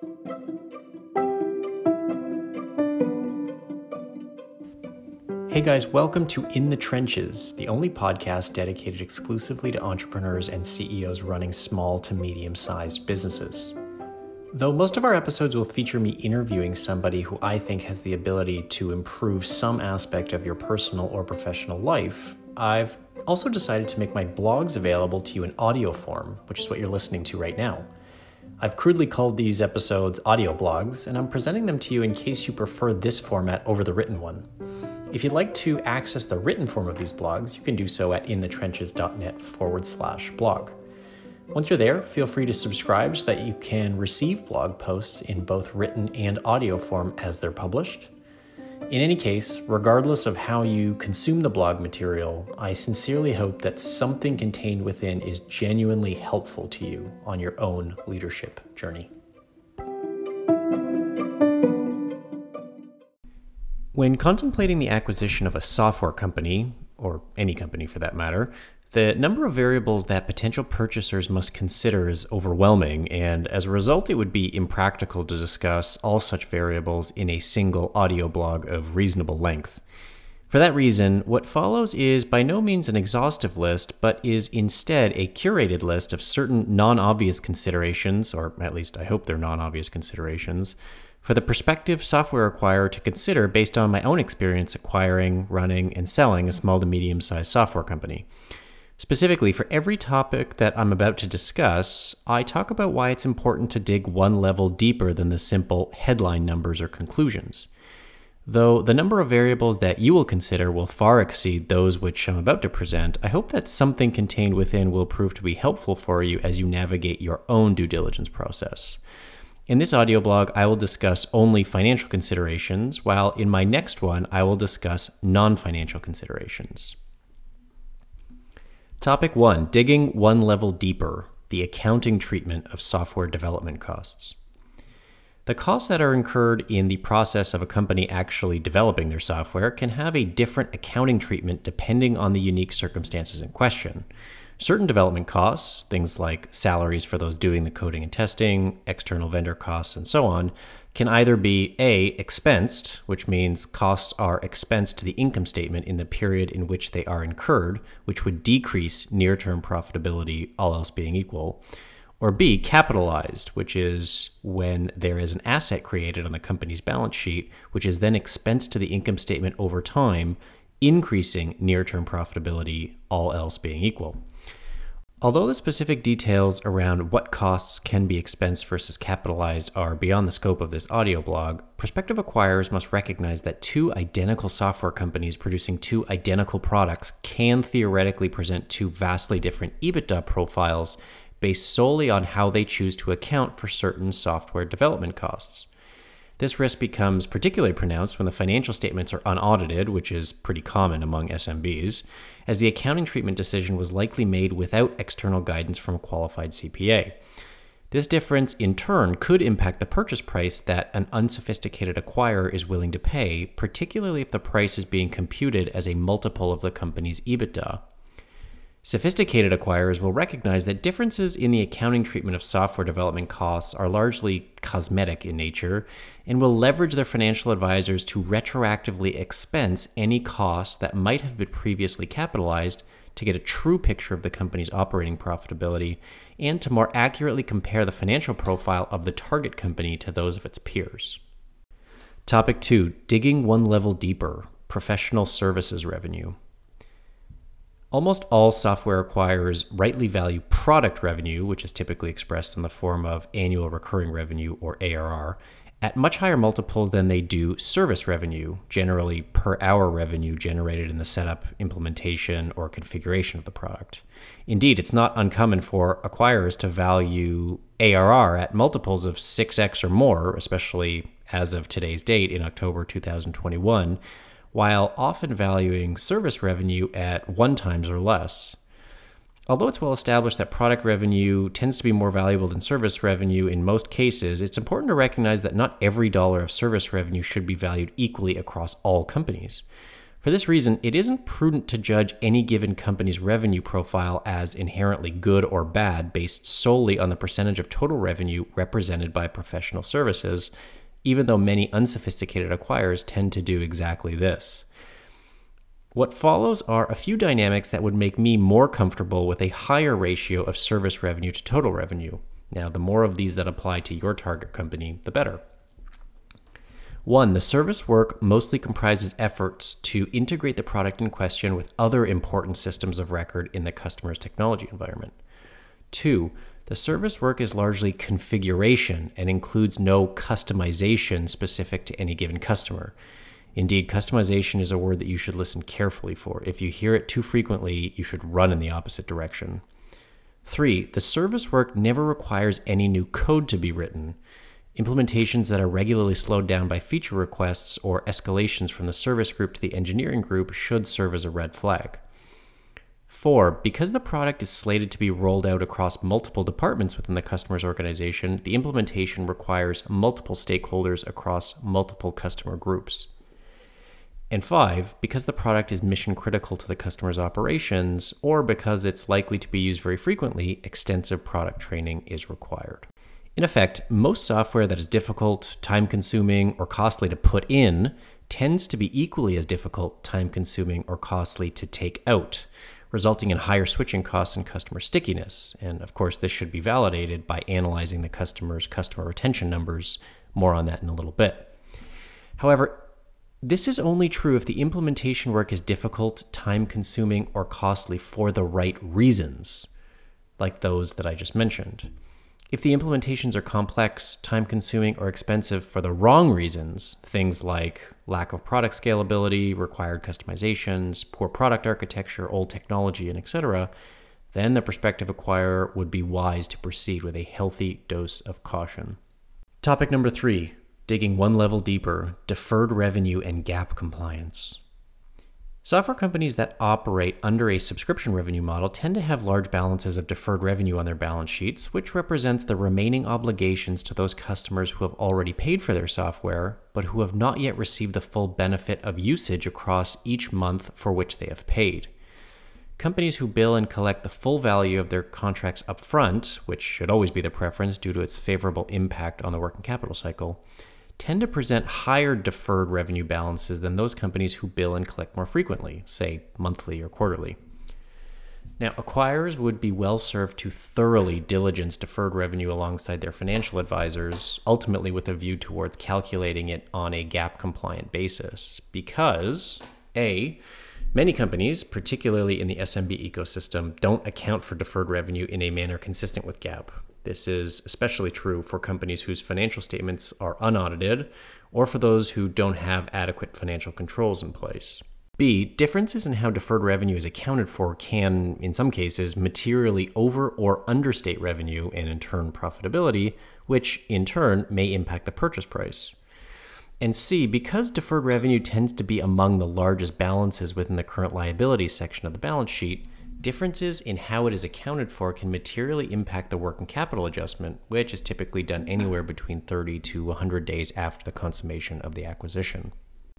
Hey guys, welcome to In the Trenches, the only podcast dedicated exclusively to entrepreneurs and CEOs running small to medium sized businesses. Though most of our episodes will feature me interviewing somebody who I think has the ability to improve some aspect of your personal or professional life, I've also decided to make my blogs available to you in audio form, which is what you're listening to right now. I've crudely called these episodes audio blogs, and I'm presenting them to you in case you prefer this format over the written one. If you'd like to access the written form of these blogs, you can do so at inthetrenches.net forward slash blog. Once you're there, feel free to subscribe so that you can receive blog posts in both written and audio form as they're published. In any case, regardless of how you consume the blog material, I sincerely hope that something contained within is genuinely helpful to you on your own leadership journey. When contemplating the acquisition of a software company, or any company for that matter, the number of variables that potential purchasers must consider is overwhelming, and as a result, it would be impractical to discuss all such variables in a single audio blog of reasonable length. For that reason, what follows is by no means an exhaustive list, but is instead a curated list of certain non obvious considerations, or at least I hope they're non obvious considerations, for the prospective software acquirer to consider based on my own experience acquiring, running, and selling a small to medium sized software company. Specifically, for every topic that I'm about to discuss, I talk about why it's important to dig one level deeper than the simple headline numbers or conclusions. Though the number of variables that you will consider will far exceed those which I'm about to present, I hope that something contained within will prove to be helpful for you as you navigate your own due diligence process. In this audio blog, I will discuss only financial considerations, while in my next one, I will discuss non financial considerations. Topic 1 Digging one level deeper the accounting treatment of software development costs. The costs that are incurred in the process of a company actually developing their software can have a different accounting treatment depending on the unique circumstances in question. Certain development costs, things like salaries for those doing the coding and testing, external vendor costs, and so on, can either be A, expensed, which means costs are expensed to the income statement in the period in which they are incurred, which would decrease near term profitability, all else being equal, or B, capitalized, which is when there is an asset created on the company's balance sheet, which is then expensed to the income statement over time, increasing near term profitability, all else being equal. Although the specific details around what costs can be expensed versus capitalized are beyond the scope of this audio blog, prospective acquirers must recognize that two identical software companies producing two identical products can theoretically present two vastly different EBITDA profiles based solely on how they choose to account for certain software development costs. This risk becomes particularly pronounced when the financial statements are unaudited, which is pretty common among SMBs, as the accounting treatment decision was likely made without external guidance from a qualified CPA. This difference, in turn, could impact the purchase price that an unsophisticated acquirer is willing to pay, particularly if the price is being computed as a multiple of the company's EBITDA. Sophisticated acquirers will recognize that differences in the accounting treatment of software development costs are largely cosmetic in nature and will leverage their financial advisors to retroactively expense any costs that might have been previously capitalized to get a true picture of the company's operating profitability and to more accurately compare the financial profile of the target company to those of its peers. Topic 2 Digging one level deeper professional services revenue. Almost all software acquirers rightly value product revenue, which is typically expressed in the form of annual recurring revenue or ARR, at much higher multiples than they do service revenue, generally per hour revenue generated in the setup, implementation, or configuration of the product. Indeed, it's not uncommon for acquirers to value ARR at multiples of 6x or more, especially as of today's date in October 2021 while often valuing service revenue at one times or less. Although it's well established that product revenue tends to be more valuable than service revenue in most cases, it's important to recognize that not every dollar of service revenue should be valued equally across all companies. For this reason, it isn't prudent to judge any given company's revenue profile as inherently good or bad based solely on the percentage of total revenue represented by professional services, even though many unsophisticated acquirers tend to do exactly this. What follows are a few dynamics that would make me more comfortable with a higher ratio of service revenue to total revenue. Now, the more of these that apply to your target company, the better. One, the service work mostly comprises efforts to integrate the product in question with other important systems of record in the customer's technology environment. Two, the service work is largely configuration and includes no customization specific to any given customer. Indeed, customization is a word that you should listen carefully for. If you hear it too frequently, you should run in the opposite direction. Three, the service work never requires any new code to be written. Implementations that are regularly slowed down by feature requests or escalations from the service group to the engineering group should serve as a red flag. Four, because the product is slated to be rolled out across multiple departments within the customer's organization, the implementation requires multiple stakeholders across multiple customer groups. And five, because the product is mission critical to the customer's operations, or because it's likely to be used very frequently, extensive product training is required. In effect, most software that is difficult, time consuming, or costly to put in tends to be equally as difficult, time consuming, or costly to take out, resulting in higher switching costs and customer stickiness. And of course, this should be validated by analyzing the customer's customer retention numbers. More on that in a little bit. However, this is only true if the implementation work is difficult, time consuming, or costly for the right reasons, like those that I just mentioned. If the implementations are complex, time consuming, or expensive for the wrong reasons, things like lack of product scalability, required customizations, poor product architecture, old technology, and etc., then the prospective acquirer would be wise to proceed with a healthy dose of caution. Topic number three digging one level deeper deferred revenue and GAAP compliance. Software companies that operate under a subscription revenue model tend to have large balances of deferred revenue on their balance sheets, which represents the remaining obligations to those customers who have already paid for their software, but who have not yet received the full benefit of usage across each month for which they have paid. Companies who bill and collect the full value of their contracts upfront, which should always be the preference due to its favorable impact on the working capital cycle, tend to present higher deferred revenue balances than those companies who bill and collect more frequently, say monthly or quarterly. Now, acquirers would be well served to thoroughly diligence deferred revenue alongside their financial advisors, ultimately with a view towards calculating it on a GAAP compliant basis. Because, A, many companies, particularly in the SMB ecosystem, don't account for deferred revenue in a manner consistent with GAAP. This is especially true for companies whose financial statements are unaudited or for those who don't have adequate financial controls in place. B, differences in how deferred revenue is accounted for can, in some cases, materially over or understate revenue and in turn profitability, which in turn may impact the purchase price. And C, because deferred revenue tends to be among the largest balances within the current liabilities section of the balance sheet, differences in how it is accounted for can materially impact the working capital adjustment, which is typically done anywhere between 30 to 100 days after the consummation of the acquisition.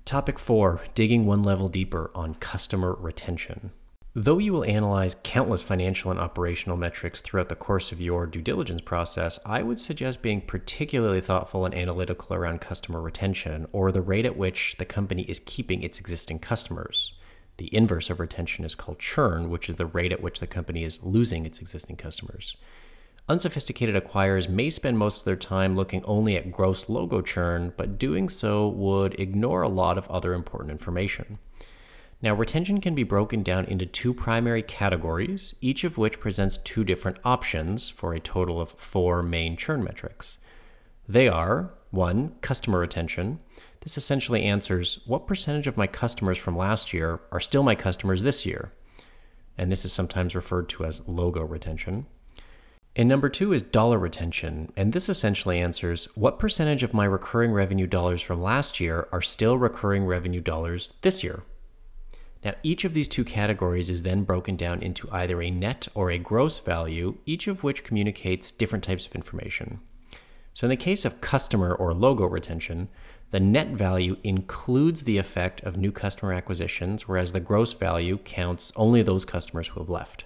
Topic 4 Digging one level deeper on customer retention. Though you will analyze countless financial and operational metrics throughout the course of your due diligence process, I would suggest being particularly thoughtful and analytical around customer retention or the rate at which the company is keeping its existing customers. The inverse of retention is called churn, which is the rate at which the company is losing its existing customers. Unsophisticated acquirers may spend most of their time looking only at gross logo churn, but doing so would ignore a lot of other important information. Now, retention can be broken down into two primary categories, each of which presents two different options for a total of four main churn metrics. They are 1. Customer retention, this essentially answers what percentage of my customers from last year are still my customers this year? And this is sometimes referred to as logo retention. And number two is dollar retention. And this essentially answers what percentage of my recurring revenue dollars from last year are still recurring revenue dollars this year? Now, each of these two categories is then broken down into either a net or a gross value, each of which communicates different types of information. So, in the case of customer or logo retention, the net value includes the effect of new customer acquisitions, whereas the gross value counts only those customers who have left.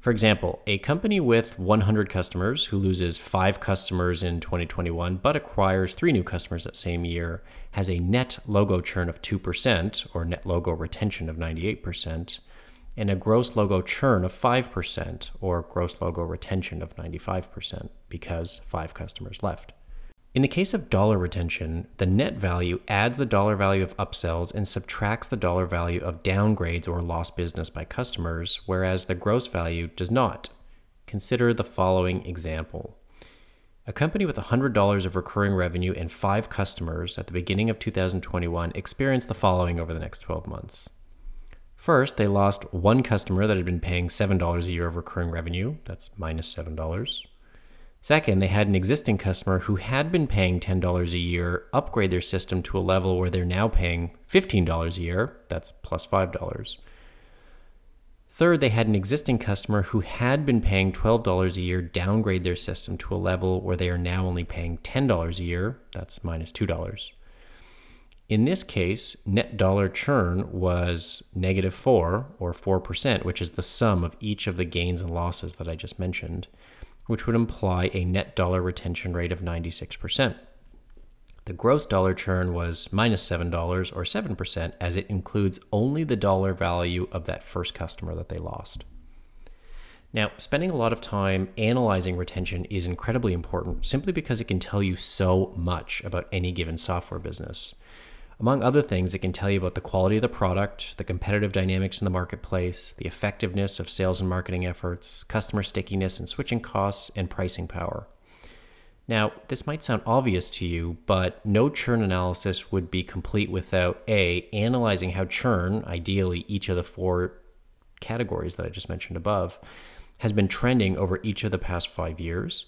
For example, a company with 100 customers who loses five customers in 2021 but acquires three new customers that same year has a net logo churn of 2% or net logo retention of 98% and a gross logo churn of 5% or gross logo retention of 95% because five customers left. In the case of dollar retention, the net value adds the dollar value of upsells and subtracts the dollar value of downgrades or lost business by customers, whereas the gross value does not. Consider the following example. A company with $100 of recurring revenue and five customers at the beginning of 2021 experienced the following over the next 12 months. First, they lost one customer that had been paying $7 a year of recurring revenue, that's minus $7. Second, they had an existing customer who had been paying $10 a year upgrade their system to a level where they're now paying $15 a year. That's plus $5. Third, they had an existing customer who had been paying $12 a year downgrade their system to a level where they are now only paying $10 a year. That's minus $2. In this case, net dollar churn was negative 4 or 4%, which is the sum of each of the gains and losses that I just mentioned which would imply a net dollar retention rate of 96%. The gross dollar churn was minus $7 or 7%, as it includes only the dollar value of that first customer that they lost. Now, spending a lot of time analyzing retention is incredibly important simply because it can tell you so much about any given software business. Among other things, it can tell you about the quality of the product, the competitive dynamics in the marketplace, the effectiveness of sales and marketing efforts, customer stickiness and switching costs, and pricing power. Now, this might sound obvious to you, but no churn analysis would be complete without A, analyzing how churn, ideally each of the four categories that I just mentioned above, has been trending over each of the past five years,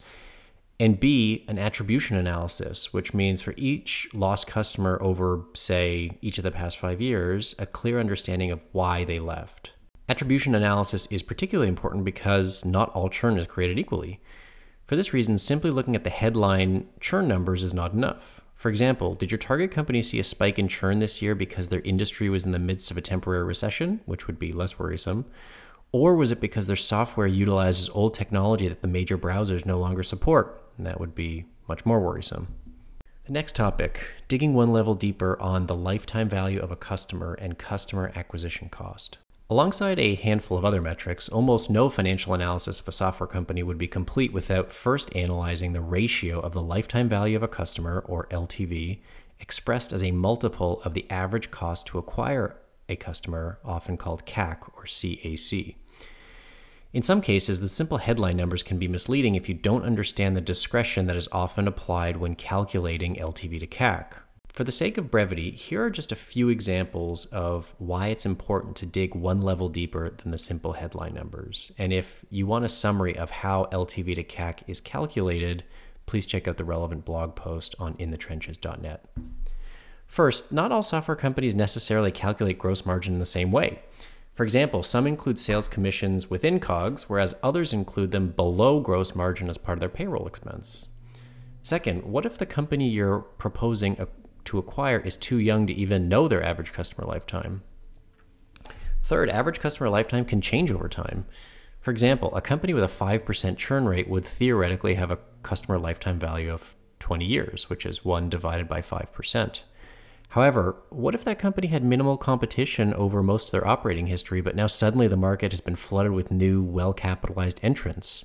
and B, an attribution analysis, which means for each lost customer over, say, each of the past five years, a clear understanding of why they left. Attribution analysis is particularly important because not all churn is created equally. For this reason, simply looking at the headline churn numbers is not enough. For example, did your target company see a spike in churn this year because their industry was in the midst of a temporary recession, which would be less worrisome? Or was it because their software utilizes old technology that the major browsers no longer support, and that would be much more worrisome. The next topic digging one level deeper on the lifetime value of a customer and customer acquisition cost. Alongside a handful of other metrics, almost no financial analysis of a software company would be complete without first analyzing the ratio of the lifetime value of a customer, or LTV, expressed as a multiple of the average cost to acquire a customer, often called CAC or CAC. In some cases, the simple headline numbers can be misleading if you don't understand the discretion that is often applied when calculating LTV to CAC. For the sake of brevity, here are just a few examples of why it's important to dig one level deeper than the simple headline numbers. And if you want a summary of how LTV to CAC is calculated, please check out the relevant blog post on inthetrenches.net. First, not all software companies necessarily calculate gross margin in the same way. For example, some include sales commissions within COGS, whereas others include them below gross margin as part of their payroll expense. Second, what if the company you're proposing to acquire is too young to even know their average customer lifetime? Third, average customer lifetime can change over time. For example, a company with a 5% churn rate would theoretically have a customer lifetime value of 20 years, which is 1 divided by 5%. However, what if that company had minimal competition over most of their operating history, but now suddenly the market has been flooded with new, well capitalized entrants?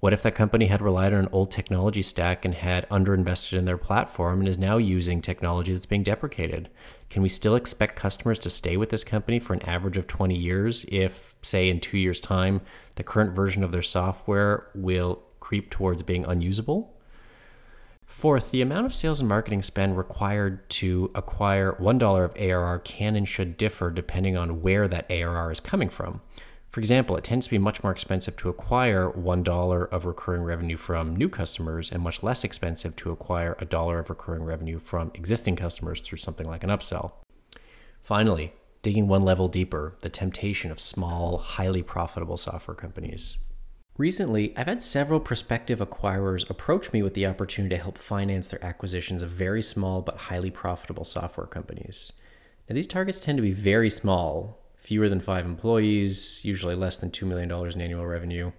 What if that company had relied on an old technology stack and had underinvested in their platform and is now using technology that's being deprecated? Can we still expect customers to stay with this company for an average of 20 years if, say, in two years' time, the current version of their software will creep towards being unusable? Fourth, the amount of sales and marketing spend required to acquire $1 of ARR can and should differ depending on where that ARR is coming from. For example, it tends to be much more expensive to acquire $1 of recurring revenue from new customers and much less expensive to acquire a dollar of recurring revenue from existing customers through something like an upsell. Finally, digging one level deeper, the temptation of small, highly profitable software companies. Recently, I've had several prospective acquirers approach me with the opportunity to help finance their acquisitions of very small but highly profitable software companies. Now, these targets tend to be very small, fewer than five employees, usually less than $2 million in annual revenue,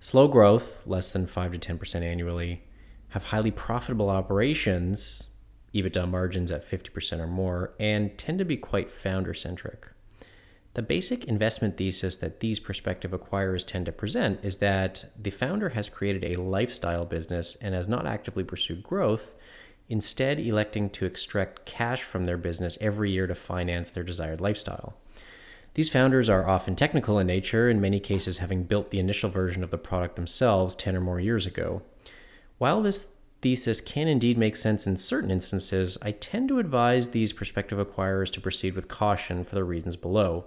slow growth, less than 5 to 10% annually, have highly profitable operations, EBITDA margins at 50% or more, and tend to be quite founder centric. The basic investment thesis that these prospective acquirers tend to present is that the founder has created a lifestyle business and has not actively pursued growth, instead, electing to extract cash from their business every year to finance their desired lifestyle. These founders are often technical in nature, in many cases, having built the initial version of the product themselves 10 or more years ago. While this thesis can indeed make sense in certain instances, I tend to advise these prospective acquirers to proceed with caution for the reasons below.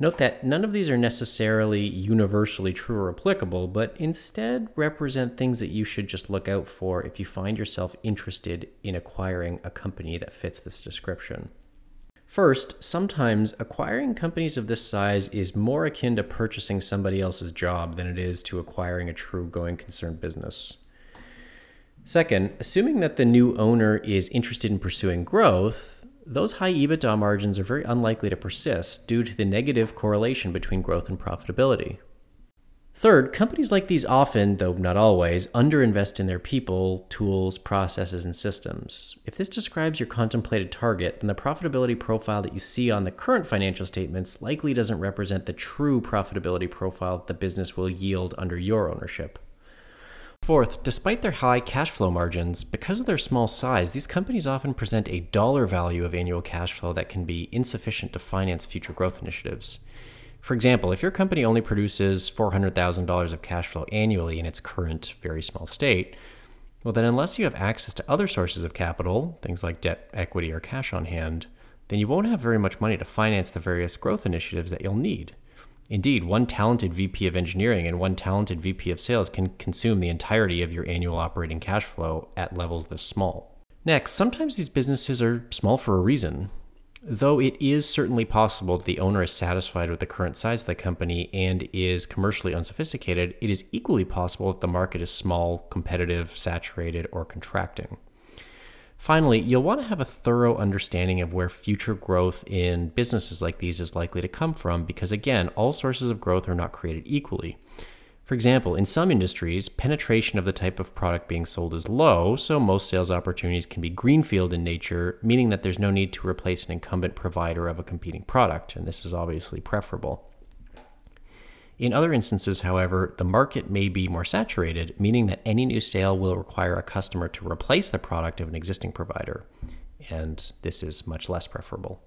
Note that none of these are necessarily universally true or applicable, but instead represent things that you should just look out for if you find yourself interested in acquiring a company that fits this description. First, sometimes acquiring companies of this size is more akin to purchasing somebody else's job than it is to acquiring a true going concern business. Second, assuming that the new owner is interested in pursuing growth, those high EBITDA margins are very unlikely to persist due to the negative correlation between growth and profitability. Third, companies like these often, though not always, underinvest in their people, tools, processes, and systems. If this describes your contemplated target, then the profitability profile that you see on the current financial statements likely doesn't represent the true profitability profile that the business will yield under your ownership. Fourth, despite their high cash flow margins, because of their small size, these companies often present a dollar value of annual cash flow that can be insufficient to finance future growth initiatives. For example, if your company only produces $400,000 of cash flow annually in its current very small state, well, then unless you have access to other sources of capital, things like debt, equity, or cash on hand, then you won't have very much money to finance the various growth initiatives that you'll need. Indeed, one talented VP of engineering and one talented VP of sales can consume the entirety of your annual operating cash flow at levels this small. Next, sometimes these businesses are small for a reason. Though it is certainly possible that the owner is satisfied with the current size of the company and is commercially unsophisticated, it is equally possible that the market is small, competitive, saturated, or contracting. Finally, you'll want to have a thorough understanding of where future growth in businesses like these is likely to come from because, again, all sources of growth are not created equally. For example, in some industries, penetration of the type of product being sold is low, so most sales opportunities can be greenfield in nature, meaning that there's no need to replace an incumbent provider of a competing product, and this is obviously preferable. In other instances, however, the market may be more saturated, meaning that any new sale will require a customer to replace the product of an existing provider, and this is much less preferable.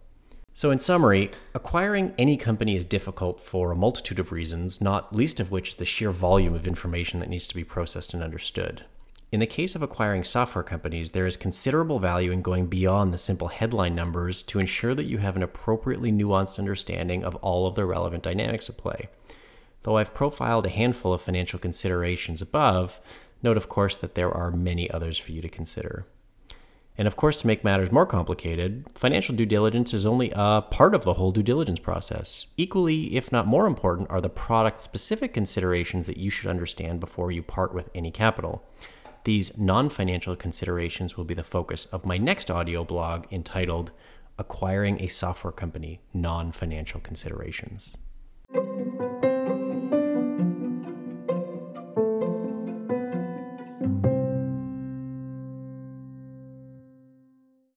So, in summary, acquiring any company is difficult for a multitude of reasons, not least of which is the sheer volume of information that needs to be processed and understood. In the case of acquiring software companies, there is considerable value in going beyond the simple headline numbers to ensure that you have an appropriately nuanced understanding of all of the relevant dynamics at play. Though I've profiled a handful of financial considerations above, note of course that there are many others for you to consider. And of course, to make matters more complicated, financial due diligence is only a part of the whole due diligence process. Equally, if not more important, are the product specific considerations that you should understand before you part with any capital. These non financial considerations will be the focus of my next audio blog entitled Acquiring a Software Company Non Financial Considerations.